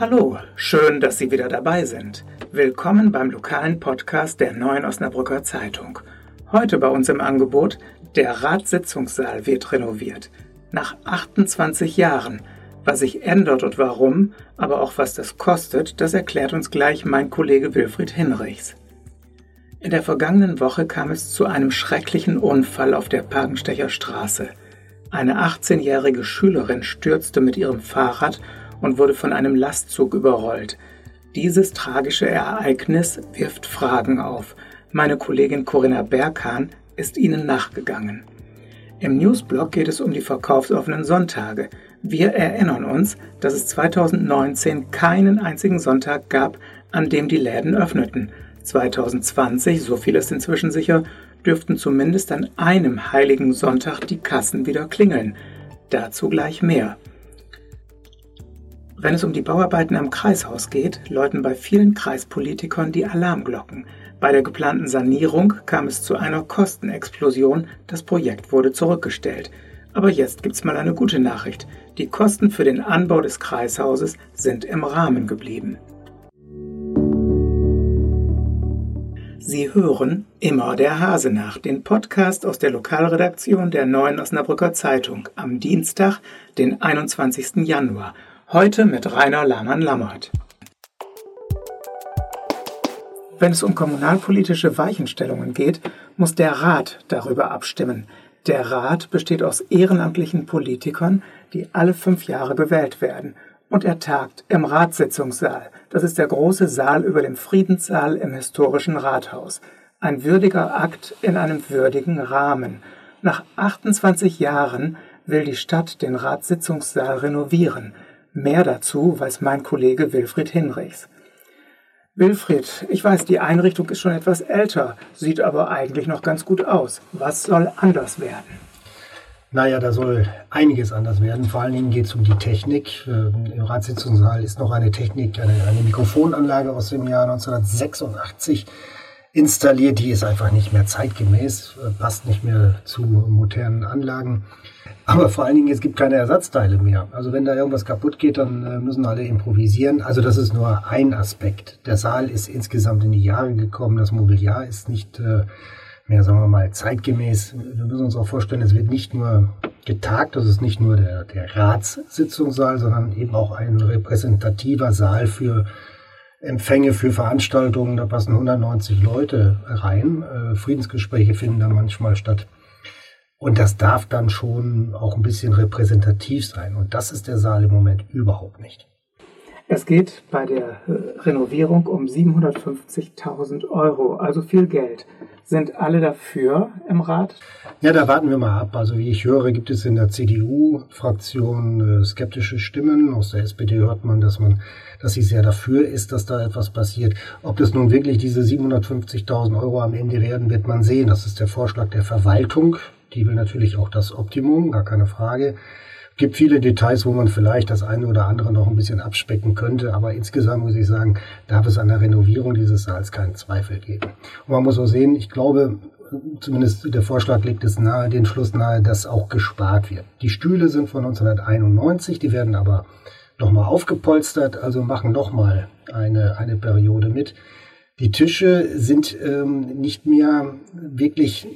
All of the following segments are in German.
Hallo, schön, dass Sie wieder dabei sind. Willkommen beim lokalen Podcast der Neuen Osnabrücker Zeitung. Heute bei uns im Angebot, der Ratssitzungssaal wird renoviert. Nach 28 Jahren. Was sich ändert und warum, aber auch was das kostet, das erklärt uns gleich mein Kollege Wilfried Hinrichs. In der vergangenen Woche kam es zu einem schrecklichen Unfall auf der Pagenstecher Straße. Eine 18-jährige Schülerin stürzte mit ihrem Fahrrad und wurde von einem Lastzug überrollt. Dieses tragische Ereignis wirft Fragen auf. Meine Kollegin Corinna Berghahn ist ihnen nachgegangen. Im Newsblog geht es um die verkaufsoffenen Sonntage. Wir erinnern uns, dass es 2019 keinen einzigen Sonntag gab, an dem die Läden öffneten. 2020, so viel ist inzwischen sicher, dürften zumindest an einem heiligen Sonntag die Kassen wieder klingeln. Dazu gleich mehr. Wenn es um die Bauarbeiten am Kreishaus geht, läuten bei vielen Kreispolitikern die Alarmglocken. Bei der geplanten Sanierung kam es zu einer Kostenexplosion, das Projekt wurde zurückgestellt. Aber jetzt gibt's mal eine gute Nachricht. Die Kosten für den Anbau des Kreishauses sind im Rahmen geblieben. Sie hören immer der Hase nach, den Podcast aus der Lokalredaktion der Neuen Osnabrücker Zeitung am Dienstag, den 21. Januar Heute mit Rainer Lahmann-Lammert. Wenn es um kommunalpolitische Weichenstellungen geht, muss der Rat darüber abstimmen. Der Rat besteht aus ehrenamtlichen Politikern, die alle fünf Jahre gewählt werden. Und er tagt im Ratssitzungssaal. Das ist der große Saal über dem Friedenssaal im historischen Rathaus. Ein würdiger Akt in einem würdigen Rahmen. Nach 28 Jahren will die Stadt den Ratssitzungssaal renovieren. Mehr dazu weiß mein Kollege Wilfried Hinrichs. Wilfried, ich weiß, die Einrichtung ist schon etwas älter, sieht aber eigentlich noch ganz gut aus. Was soll anders werden? Naja, da soll einiges anders werden. Vor allen Dingen geht es um die Technik. Ähm, Im Ratssitzungssaal ist noch eine Technik, eine, eine Mikrofonanlage aus dem Jahr 1986 installiert. Die ist einfach nicht mehr zeitgemäß, äh, passt nicht mehr zu modernen Anlagen. Aber vor allen Dingen, es gibt keine Ersatzteile mehr. Also wenn da irgendwas kaputt geht, dann äh, müssen alle improvisieren. Also das ist nur ein Aspekt. Der Saal ist insgesamt in die Jahre gekommen. Das Mobiliar ist nicht äh, mehr, sagen wir mal, zeitgemäß. Wir müssen uns auch vorstellen, es wird nicht nur getagt, das ist nicht nur der, der Ratssitzungssaal, sondern eben auch ein repräsentativer Saal für Empfänge, für Veranstaltungen. Da passen 190 Leute rein. Äh, Friedensgespräche finden da manchmal statt. Und das darf dann schon auch ein bisschen repräsentativ sein. Und das ist der Saal im Moment überhaupt nicht. Es geht bei der äh, Renovierung um 750.000 Euro, also viel Geld. Sind alle dafür im Rat? Ja, da warten wir mal ab. Also wie ich höre, gibt es in der CDU-Fraktion äh, skeptische Stimmen. Aus der SPD hört man, dass man, dass sie sehr dafür ist, dass da etwas passiert. Ob das nun wirklich diese 750.000 Euro am Ende werden, wird man sehen. Das ist der Vorschlag der Verwaltung. Die will natürlich auch das Optimum, gar keine Frage. Gibt viele Details, wo man vielleicht das eine oder andere noch ein bisschen abspecken könnte, aber insgesamt muss ich sagen, darf es an der Renovierung dieses Saals keinen Zweifel geben. Und man muss auch sehen, ich glaube, zumindest der Vorschlag legt es nahe, den Schluss nahe, dass auch gespart wird. Die Stühle sind von 1991, die werden aber nochmal aufgepolstert, also machen nochmal eine, eine Periode mit. Die Tische sind ähm, nicht mehr wirklich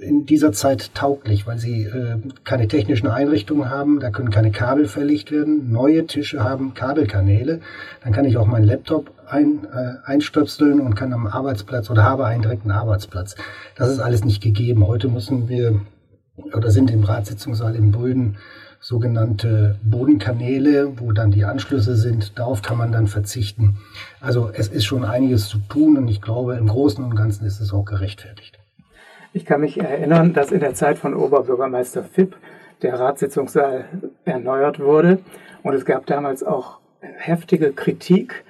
in dieser Zeit tauglich, weil sie äh, keine technischen Einrichtungen haben, da können keine Kabel verlegt werden. Neue Tische haben Kabelkanäle. Dann kann ich auch meinen Laptop ein, äh, einstöpseln und kann am Arbeitsplatz oder habe einen direkten Arbeitsplatz. Das ist alles nicht gegeben. Heute müssen wir oder sind im Ratssitzungssaal in Brüden sogenannte Bodenkanäle, wo dann die Anschlüsse sind. Darauf kann man dann verzichten. Also es ist schon einiges zu tun und ich glaube, im Großen und Ganzen ist es auch gerechtfertigt. Ich kann mich erinnern, dass in der Zeit von Oberbürgermeister Fipp der Ratssitzungssaal erneuert wurde und es gab damals auch heftige Kritik,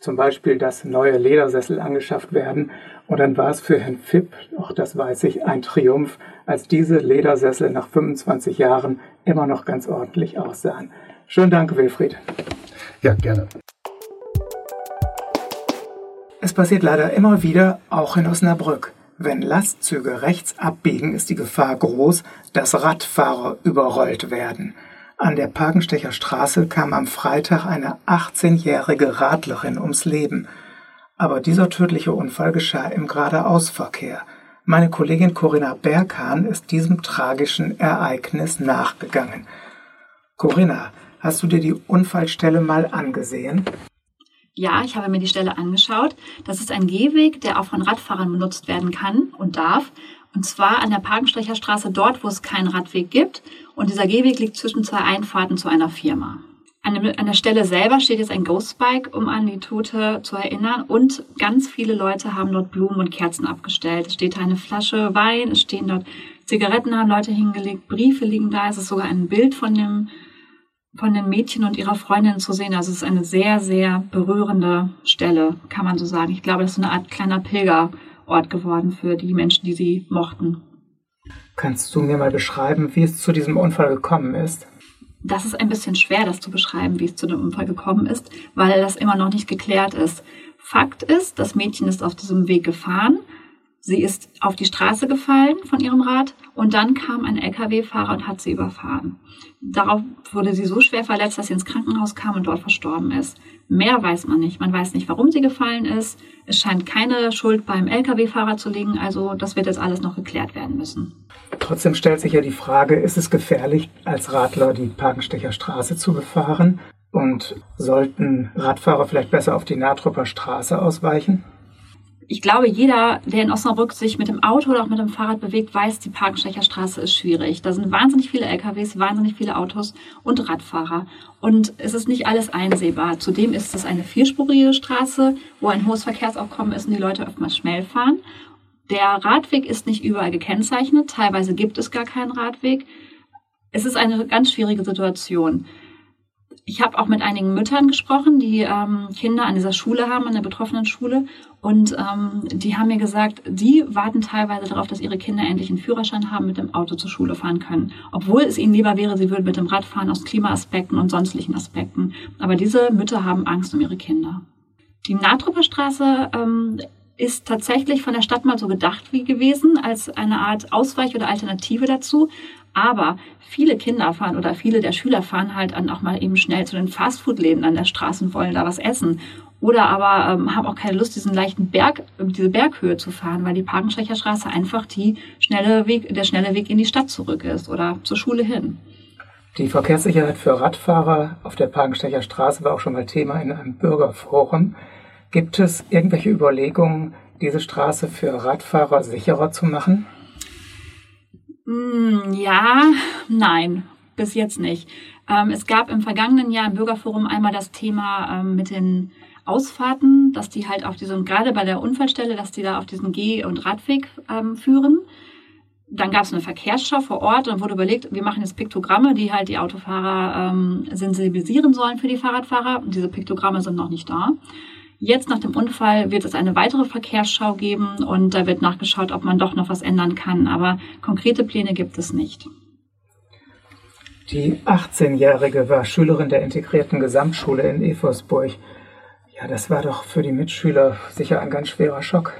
zum Beispiel, dass neue Ledersessel angeschafft werden. Und dann war es für Herrn Fipp, auch das weiß ich, ein Triumph, als diese Ledersessel nach 25 Jahren immer noch ganz ordentlich aussahen. Schönen Dank, Wilfried. Ja, gerne. Es passiert leider immer wieder, auch in Osnabrück. Wenn Lastzüge rechts abbiegen, ist die Gefahr groß, dass Radfahrer überrollt werden. An der Pagenstecher Straße kam am Freitag eine 18-jährige Radlerin ums Leben. Aber dieser tödliche Unfall geschah im Geradeausverkehr. Meine Kollegin Corinna Berghahn ist diesem tragischen Ereignis nachgegangen. Corinna, hast du dir die Unfallstelle mal angesehen? Ja, ich habe mir die Stelle angeschaut. Das ist ein Gehweg, der auch von Radfahrern benutzt werden kann und darf. Und zwar an der Parkenstecher Straße, dort, wo es keinen Radweg gibt. Und dieser Gehweg liegt zwischen zwei Einfahrten zu einer Firma. An, dem, an der Stelle selber steht jetzt ein Ghostbike, um an die Tote zu erinnern. Und ganz viele Leute haben dort Blumen und Kerzen abgestellt. Es steht eine Flasche Wein, es stehen dort Zigaretten, haben Leute hingelegt, Briefe liegen da. Es ist sogar ein Bild von dem, von dem Mädchen und ihrer Freundin zu sehen. Also es ist eine sehr, sehr berührende Stelle, kann man so sagen. Ich glaube, das ist eine Art kleiner Pilger. Ort geworden für die Menschen, die sie mochten. Kannst du mir mal beschreiben, wie es zu diesem Unfall gekommen ist? Das ist ein bisschen schwer, das zu beschreiben, wie es zu dem Unfall gekommen ist, weil das immer noch nicht geklärt ist. Fakt ist, das Mädchen ist auf diesem Weg gefahren. Sie ist auf die Straße gefallen von ihrem Rad und dann kam ein Lkw-Fahrer und hat sie überfahren. Darauf wurde sie so schwer verletzt, dass sie ins Krankenhaus kam und dort verstorben ist. Mehr weiß man nicht. Man weiß nicht, warum sie gefallen ist. Es scheint keine Schuld beim Lkw-Fahrer zu liegen. Also das wird jetzt alles noch geklärt werden müssen. Trotzdem stellt sich ja die Frage, ist es gefährlich, als Radler die Parkenstecher Straße zu befahren? Und sollten Radfahrer vielleicht besser auf die Natrupper Straße ausweichen? ich glaube, jeder, der in Osnabrück sich mit dem Auto oder auch mit dem Fahrrad bewegt, weiß, die Parkenstecher Straße ist schwierig. Da sind wahnsinnig viele LKWs, wahnsinnig viele Autos und Radfahrer. Und es ist nicht alles einsehbar. Zudem ist es eine vierspurige Straße, wo ein hohes Verkehrsaufkommen ist und die Leute oftmals schnell fahren. Der Radweg ist nicht überall gekennzeichnet. Teilweise gibt es gar keinen Radweg. Es ist eine ganz schwierige Situation ich habe auch mit einigen Müttern gesprochen, die ähm, Kinder an dieser Schule haben, an der betroffenen Schule. Und ähm, die haben mir gesagt, die warten teilweise darauf, dass ihre Kinder endlich einen Führerschein haben, mit dem Auto zur Schule fahren können. Obwohl es ihnen lieber wäre, sie würden mit dem Rad fahren aus Klimaaspekten und sonstigen Aspekten. Aber diese Mütter haben Angst um ihre Kinder. Die Natrupper Straße ähm, ist tatsächlich von der Stadt mal so gedacht wie gewesen, als eine Art Ausweich oder Alternative dazu. Aber viele Kinder fahren oder viele der Schüler fahren halt dann auch mal eben schnell zu den Fastfood-Läden an der Straße und wollen da was essen. Oder aber ähm, haben auch keine Lust, diesen leichten Berg, diese Berghöhe zu fahren, weil die Parkenstecher Straße einfach die schnelle Weg, der schnelle Weg in die Stadt zurück ist oder zur Schule hin. Die Verkehrssicherheit für Radfahrer auf der Parkenstecher Straße war auch schon mal Thema in einem Bürgerforum. Gibt es irgendwelche Überlegungen, diese Straße für Radfahrer sicherer zu machen? Mm, ja, nein, bis jetzt nicht. Ähm, es gab im vergangenen Jahr im Bürgerforum einmal das Thema ähm, mit den Ausfahrten, dass die halt auf diesem, gerade bei der Unfallstelle, dass die da auf diesen Geh- und Radweg ähm, führen. Dann gab es eine Verkehrsschau vor Ort und wurde überlegt, wir machen jetzt Piktogramme, die halt die Autofahrer sensibilisieren sollen für die Fahrradfahrer. Und diese Piktogramme sind noch nicht da. Jetzt nach dem Unfall wird es eine weitere Verkehrsschau geben und da wird nachgeschaut, ob man doch noch was ändern kann. Aber konkrete Pläne gibt es nicht. Die 18-Jährige war Schülerin der integrierten Gesamtschule in Efosburg. Ja, das war doch für die Mitschüler sicher ein ganz schwerer Schock.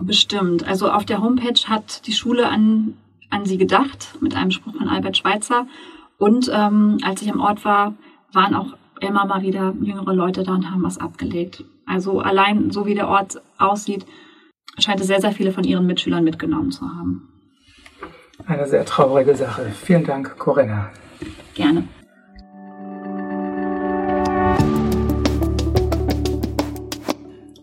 Bestimmt. Also auf der Homepage hat die Schule an, an sie gedacht, mit einem Spruch von Albert Schweitzer. Und ähm, als ich am Ort war, waren auch immer mal wieder jüngere Leute da und haben was abgelegt. Also allein so wie der Ort aussieht, scheint es sehr, sehr viele von ihren Mitschülern mitgenommen zu haben. Eine sehr traurige Sache. Vielen Dank, Corinna. Gerne.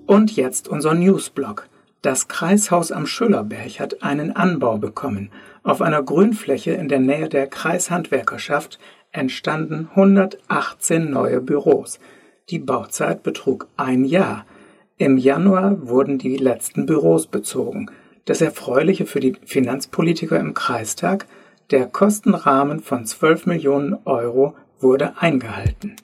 Und jetzt unser Newsblog. Das Kreishaus am Schöllerberg hat einen Anbau bekommen. Auf einer Grünfläche in der Nähe der Kreishandwerkerschaft entstanden 118 neue Büros. Die Bauzeit betrug ein Jahr. Im Januar wurden die letzten Büros bezogen. Das Erfreuliche für die Finanzpolitiker im Kreistag, der Kostenrahmen von 12 Millionen Euro wurde eingehalten.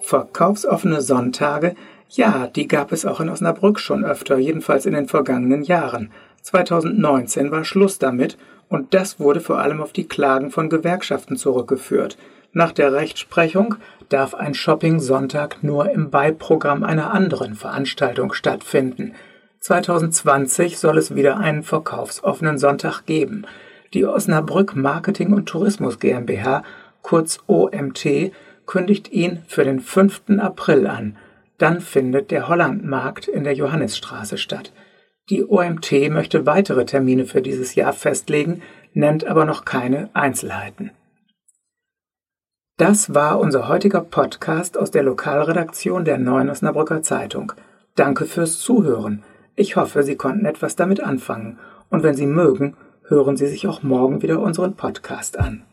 Verkaufsoffene Sonntage, ja, die gab es auch in Osnabrück schon öfter, jedenfalls in den vergangenen Jahren. 2019 war Schluss damit und das wurde vor allem auf die Klagen von Gewerkschaften zurückgeführt. Nach der Rechtsprechung darf ein Shopping-Sonntag nur im Beiprogramm einer anderen Veranstaltung stattfinden. 2020 soll es wieder einen verkaufsoffenen Sonntag geben. Die Osnabrück Marketing und Tourismus GmbH, kurz OMT, kündigt ihn für den 5. April an. Dann findet der Hollandmarkt in der Johannisstraße statt. Die OMT möchte weitere Termine für dieses Jahr festlegen, nennt aber noch keine Einzelheiten. Das war unser heutiger Podcast aus der Lokalredaktion der Neuen Osnabrücker Zeitung. Danke fürs Zuhören. Ich hoffe, Sie konnten etwas damit anfangen. Und wenn Sie mögen, hören Sie sich auch morgen wieder unseren Podcast an.